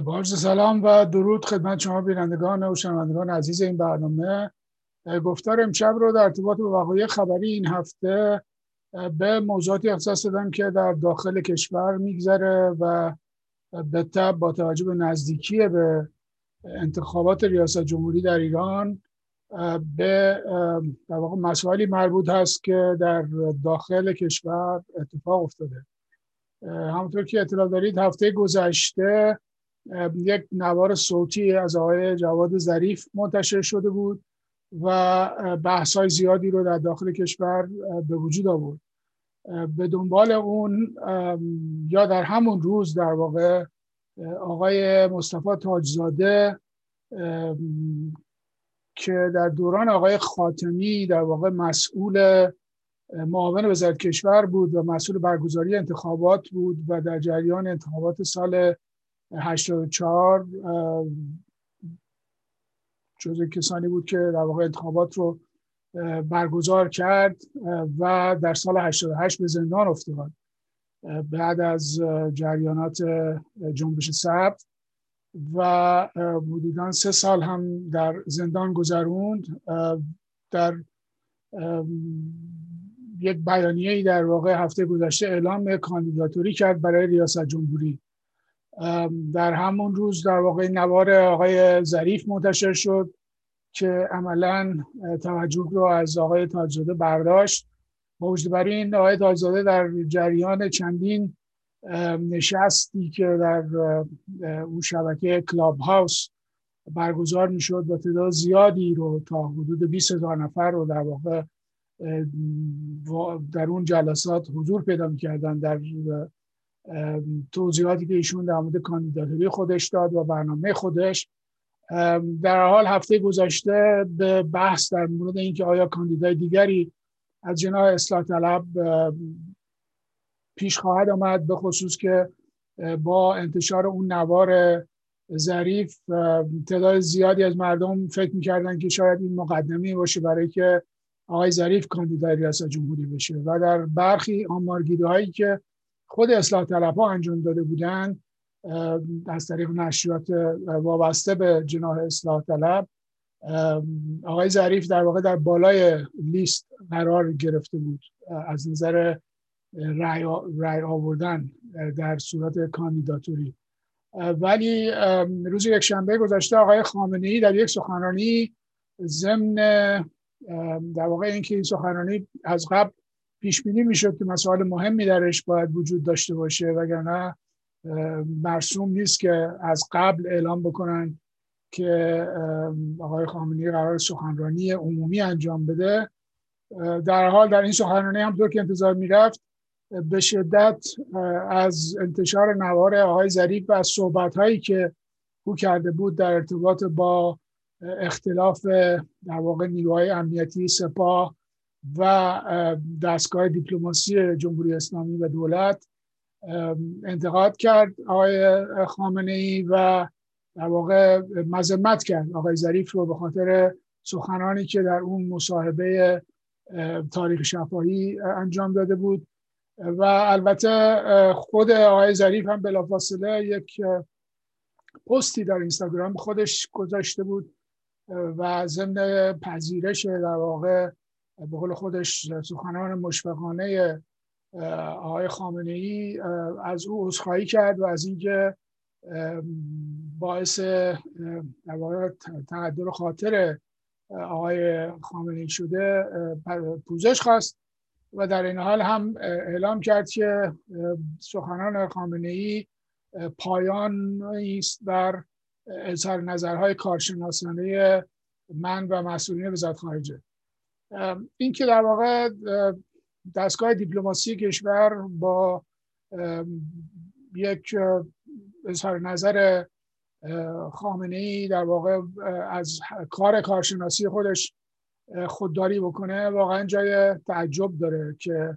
با سلام و درود خدمت شما بینندگان و شنوندگان عزیز این برنامه. گفتار امشب رو در ارتباط به وقایع خبری این هفته به موضوعاتی اختصاص دادم که در داخل کشور میگذره و به تب با توجه به نزدیکی به انتخابات ریاست جمهوری در ایران به در واقع مسائلی مربوط هست که در داخل کشور اتفاق افتاده. همونطور که اطلاع دارید هفته گذشته یک نوار صوتی از آقای جواد ظریف منتشر شده بود و بحث های زیادی رو در داخل کشور به وجود آورد. به دنبال اون یا در همون روز در واقع آقای مصطفی تاجزاده که در دوران آقای خاتمی در واقع مسئول معاون وزارت کشور بود و مسئول برگزاری انتخابات بود و در جریان انتخابات سال 84 جزء کسانی بود که در واقع انتخابات رو برگزار کرد و در سال 88 به زندان افتاد. بعد از جریانات جنبش سبت و حدودا سه سال هم در زندان گذروند. در یک بیانیه ای در واقع هفته گذشته اعلام کاندیداتوری کرد برای ریاست جمهوری. در همون روز در واقع نوار آقای ظریف منتشر شد که عملا توجه رو از آقای تاجزاده برداشت. با وجود بر این آقای تاجزاده در جریان چندین نشستی که در اون شبکه کلاب هاوس برگزار می‌شد و تعداد زیادی رو تا حدود 20 هزار نفر رو در واقع در اون جلسات حضور پیدا می‌کردن در توضیحاتی که ایشون در مورد کاندیداتوری خودش داد و برنامه خودش. در حال هفته گذشته به بحث در مورد اینکه آیا کاندیدای دیگری از جناح اصلاح طلب پیش خواهد آمد به خصوص که با انتشار اون نوار ظریف تعداد زیادی از مردم فکر می‌کردن که شاید این مقدمی باشه برای که آقای ظریف کاندیدای ریاست جمهوری بشه. و در برخی آمارگیری هایی که خود اصلاح طلب ها انجام داده بودن از طریق نشریات وابسته به جناح اصلاح طلب. آقای ظریف در واقع در بالای لیست قرار گرفته بود از نظر رأی آوردن در صورت کاندیداتوری. ولی روز یک شنبه گذشته آقای خامنه ای در یک سخنرانی ضمن در واقع اینکه این سخنرانی از قبل پیش بینی می‌شد که مسائل مهمی درش باید وجود داشته باشه وگرنه مرسوم نیست که از قبل اعلام بکنن که آقای خامنه‌ای قرار سخنرانی عمومی انجام بده. در حال در این سخنرانی هم که انتظار می‌رفت به شدت از انتشار نوار آقای ظریف و از صحبت هایی که او کرده بود در ارتباط با اختلاف در واقع نیروهای امنیتی سپاه و دستگاه دیپلماسی جمهوری اسلامی و دولت انتقاد کرد آقای خامنه ای و در واقع مذمت کرد. آقای ظریف رو به خاطر سخنانی که در اون مصاحبه تاریخ شفاهی انجام داده بود. و البته خود آقای ظریف هم بلافاصله یک پستی در اینستاگرام خودش گذاشته بود و ضمن پذیرش در واقع به قول خودش سخنان مشفقانه آقای خامنه ای از او عذرخواهی کرد و از اینکه باعث در واقع تعدل خاطر آقای خامنه شده پوزش خواست و در این حال هم اعلام کرد که سخنان خامنه ای پایان است بر اظهار نظرهای کارشناسانه من و مسئولین وزارت خارجه. این که در واقع دستگاه دیپلماسی کشور با یک اظهار نظر خامنه ای در واقع از کار کارشناسی خودش خودداری بکنه واقعا جای تعجب داره که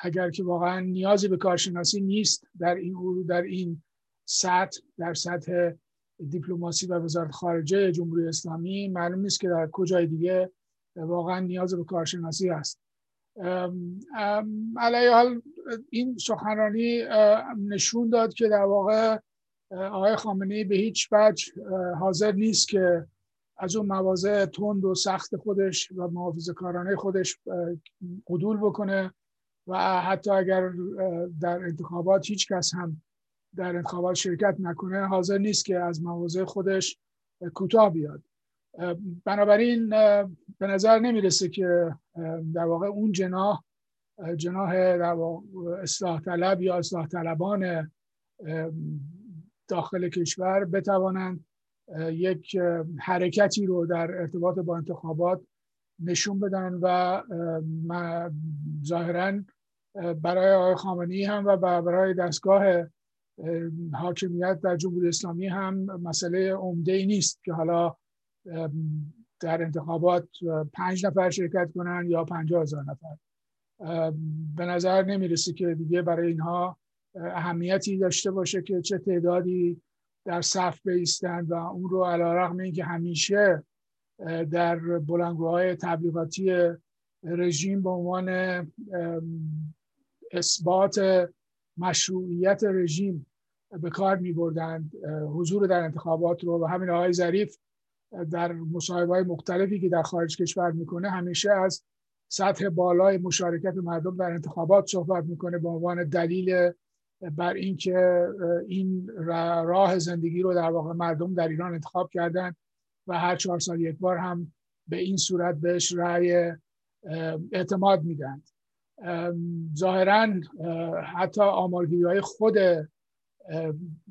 اگر که واقعا نیازی به کارشناسی نیست در این در این سطح در سطح دیپلماسی و وزارت خارجه جمهوری اسلامی معلوم نیست که در کجای دیگه واقعا نیاز به کارشناسی هست. علیه حال این سخنرانی نشون داد که در واقع آقای خامنه به هیچ وجه حاضر نیست که از اون مواضع تند و سخت خودش و محافظ کارانه خودش قدول بکنه و حتی اگر در انتخابات هیچ کس هم در انتخابات شرکت نکنه حاضر نیست که از مواضع خودش کوتاه بیاد. بنابراین به نظر نمی‌رسه که در واقع اون جناح جناح اصلاح طلب یا اصلاح طلبان داخل کشور بتوانند یک حرکتی رو در ارتباط با انتخابات نشون بدن و ظاهرا برای آقای خامنی هم و برای دستگاه حاکمیت در جمهوری اسلامی هم مسئله عمده ای نیست که حالا در انتخابات پنج نفر شرکت کنن یا پنجاه هزار نفر. به نظر نمی‌رسه که دیگه برای اینها اهمیتی داشته باشه که چه تعدادی در صف بیستند و اون رو علا رقم این که همیشه در بلنگوهای تبلیغاتی رژیم به عنوان اثبات مشروعیت رژیم به کار می بردند حضور در انتخابات رو و همین آقای ظریف در مصاحبه های مختلفی که در خارج کشور می‌کنه همیشه از سطح بالای مشارکت مردم در انتخابات صحبت می‌کنه به عنوان دلیل بر اینکه این راه زندگی رو در واقع مردم در ایران انتخاب کردن و هر چهار سال یک بار هم به این صورت بهش رأی اعتماد میدن ظاهرا حتی آمارگیری های خود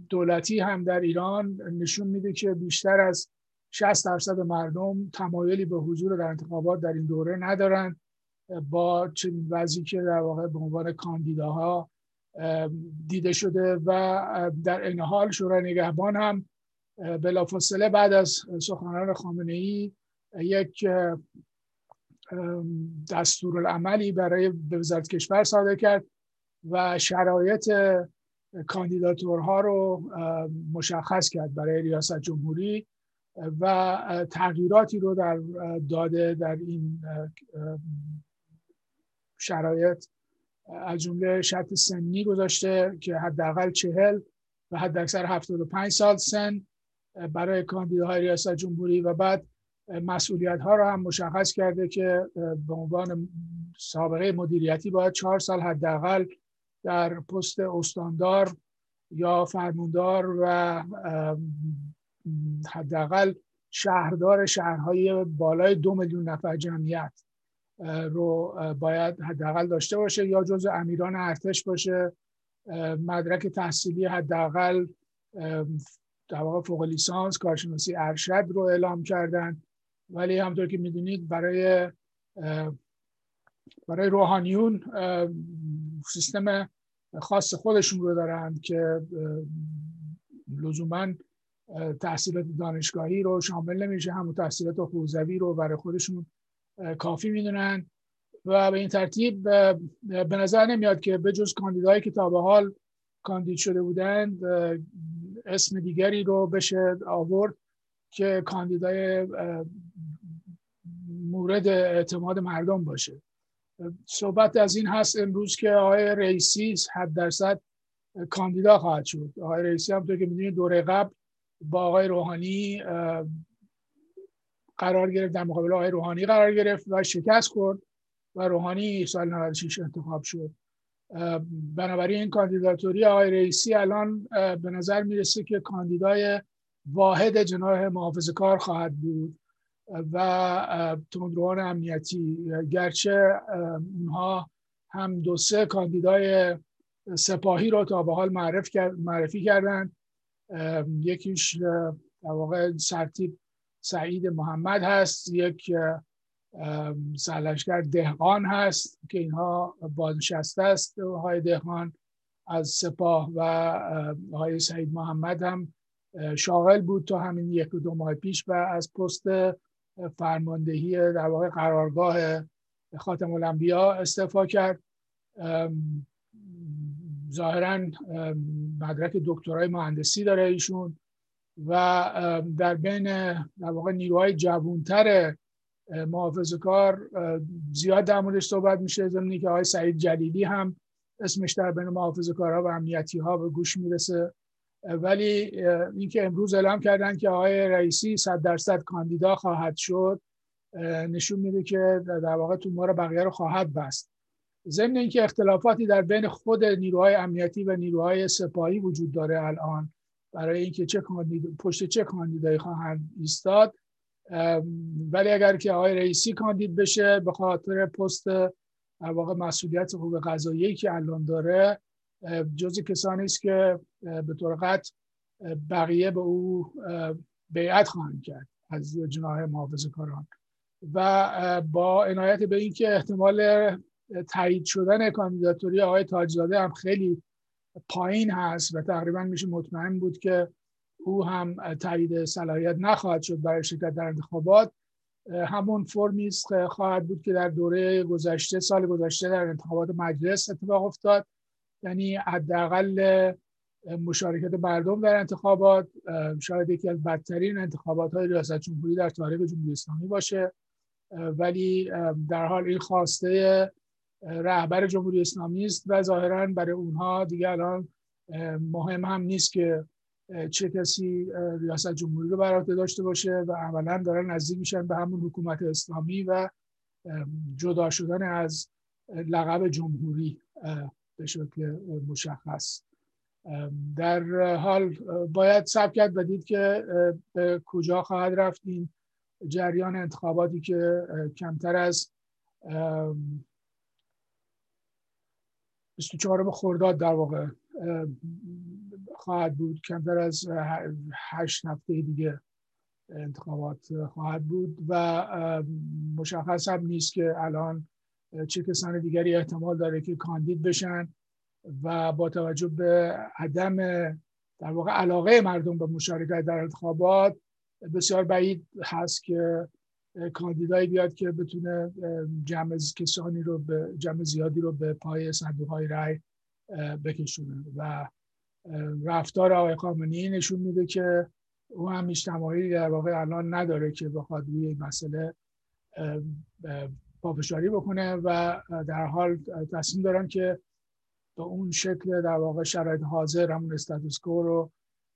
دولتی هم در ایران نشون میده که بیشتر از 60 درصد مردم تمایلی به حضور در انتخابات در این دوره ندارن با چنین وضعی که در واقع به عنوان کاندیداها دیده شده و در این حال شورای نگهبان هم بلافاصله بعد از سخنان خامنه ای یک دستورالعملی برای وزارت کشور صادر کرد و شرایط کاندیداتورها رو مشخص کرد برای ریاست جمهوری و تغییراتی رو در داده در این شرایط. از جمله شرط سنی گذاشته که حداقل چهل و حداکثر 75 سال سن برای کاندیداهای ریاست جمهوری و بعد مسئولیت ها رو هم مشخص کرده که به عنوان سابقه مدیریتی باید چهار سال حداقل در پست استاندار یا فرماندار و حداقل شهردار شهرهای بالای دو میلیون نفر جمعیت رو باید حداقل داشته باشه یا جزء امیران ارتش باشه مدرک تحصیلی حداقل در واقع فوق لیسانس کارشناسی ارشد رو اعلام کردن. ولی همطور که می‌دونید برای برای روحانیون سیستم خاص خودشون رو دارن که لزوما تحصیلات دانشگاهی رو شامل نمیشه همون تحصیلات حوزوی رو برای خودشون کافی می‌دونن. و به این ترتیب به نظر نمیاد که جز کاندیدایی که تا به حال کاندید شده بودند اسم دیگری رو بشه آورد که کاندیدای مورد اعتماد مردم باشه. صحبت از این هست امروز که آقای رئیسی حد درصد کاندیدا خواهد شد. آقای رئیسی هم تو که می‌دونید دوره قبل با آقای روحانی قرار گرفت در مقابل آقای روحانی قرار گرفت و شکست خورد و روحانی سال 96 انتخاب شد. بنابراین کاندیداتوری آقای رئیسی الان به نظر می‌رسه که کاندیدای واحد جناح محافظ کار خواهد بود. و تندروان امنیتی. گرچه اونها هم دو سه کاندیدای سپاهی رو تا به حال معرفی کردن یکیش در واقع سرتیب سعید محمد هست. یک سرلشکر دهقان هست که اینها بازنشسته است. های دهقان از سپاه و های سعید محمد هم شاغل بود تا همین یک دو ماه پیش و از پست فرماندهی در واقع قرارگاه خاتم الانبیا استعفا کرد. ظاهرا مدرک دکترای مهندسی داره ایشون و در بین در واقع نیروهای جوانتر محافظ کار زیاد در موردش صحبت میشه. زمینی که آقای سعید جلیلی هم اسمش در بین محافظ کارها و امنیتی ها به گوش می‌رسه. ولی اینکه امروز اعلام کردن که آقای رئیسی صد درصد کاندیدا خواهد شد نشون میده که در واقع تو ما رو بقیه رو خواهد بست. ضمن اینکه اختلافاتی در بین خود نیروهای امنیتی و نیروهای سپاهی وجود داره الان برای اینکه چه کاندید... پشت چه کاندیدایی خواهند ایستاد. ولی اگر که آقای رئیسی کاندید بشه به خاطر پست در واقع مسئولیت حقوق قضایی که الان داره جزی کسانی است که به طور قطع بقیه به او بیعت خواهند کرد از جناح محافظ کاران و با عنایت به اینکه احتمال تایید شدن کاندیداتوری آقای تاجزاده هم خیلی پایین هست و تقریبا میشه مطمئن بود که او هم تایید صلاحیت نخواهد شد برای شرکت در انتخابات. همون فرمی خواهد بود که در دوره گذشته سال گذشته در انتخابات مجلس اتفاق افتاد. یعنی حداقل مشارکت مردم در انتخابات شاید یکی از بدترین انتخابات های ریاست جمهوری در تاریخ جمهوری اسلامی باشه. ولی در حال این خواسته رهبر جمهوری اسلامی است و ظاهرا برای اونها دیگه الان مهم هم نیست که چه کسی ریاست جمهوری رو بر داشته باشه و اولا دارن نزدیک میشن به همون حکومت اسلامی و جدا شدن از لقب جمهوری. به شکل مشخص. در حال باید سب کرد و دید که به کجا خواهد رفت این جریان انتخاباتی که کمتر از 24 خرداد در واقع خواهد بود. کمتر از هشت هفته دیگه انتخابات خواهد بود و مشخص هم نیست که الان چه کسان دیگری احتمال داره که کاندید بشن و با توجه به عدم در واقع علاقه مردم به مشارکت در انتخابات بسیار بعید هست که کاندیدایی بیاد که بتونه جمع کسانی رو به جمع زیادی رو به پای صندوق های رای بکشونه. و رفتار آقای خامنه‌ای نشون میده که او هم اجتماعی در واقع الان نداره که بخواد روی این مسئله پافشاری بکنه و در حال تصمیم دارن که به اون شکل در واقع شرایط حاضر همون استاتوسکو رو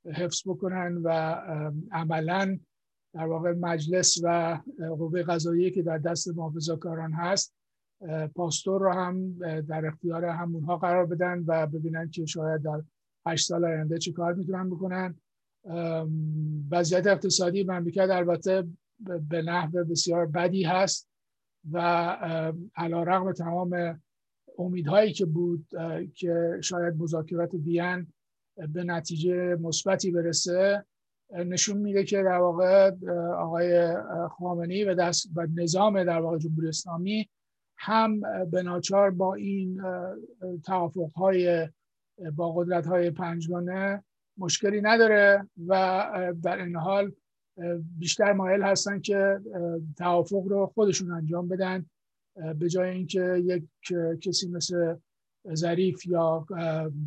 حفظ بکنن و عملا در واقع مجلس و قوه قضاییه که در دست محافظه‌کاران هست پاستور رو هم در اختیار همونها قرار بدن و ببینن که شاید در هشت سال آینده چه کار می‌تونن بکنن. وضعیت اقتصادی مملکت البته به نحو بسیار بدی هست. و علا رقم تمام امیدهایی که بود که شاید مذاکرات وین به نتیجه مثبتی برسه نشون میده که در واقع آقای خامنی و, دست و نظام در واقع جمهوری اسلامی هم به ناچار با این توافق های با قدرت های پنجگانه مشکلی نداره و در این حال بیشتر مایل هستن که توافق رو خودشون انجام بدن به جای اینکه یک کسی مثل ظریف یا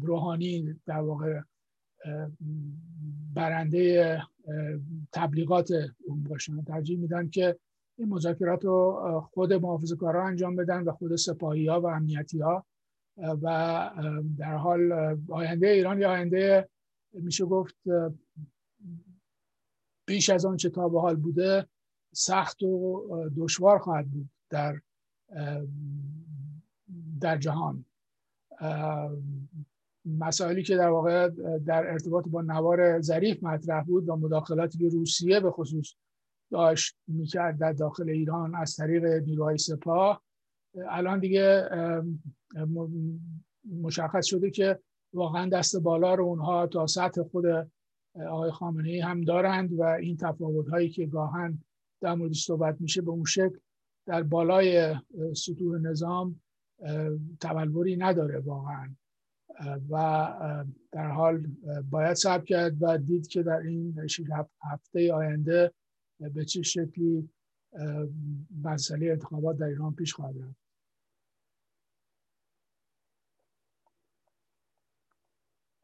روحانی در واقع برنده تبلیغات اون باشن. ترجیح میدن که این مذاکرات رو خود محافظ کارا انجام بدن و خود سپاهی ها و امنیتی ها. و در حال آینده ایران یا آینده میشه گفت بیش از آن چه تا به حال بوده سخت و دشوار خواهد بود در در جهان. مسائلی که در واقع در ارتباط با نوار ظریف مطرح بود و مداخلاتی که روسیه به خصوص داشت می‌کرد در داخل ایران از طریق نیروهای سپاه الان دیگه مشخص شده که واقعا دست بالا رو اونها تا سطح خود آقای خامنه ای هم دارند و این تفاوت هایی که گاهن در موردش صحبت میشه به اون شکل در بالای سطوح نظام تبلوری نداره واقعا. و در حال باید صبر کرد و دید که در این هفته آینده به چه شکلی مسئله انتخابات در ایران پیش خواهد رفت.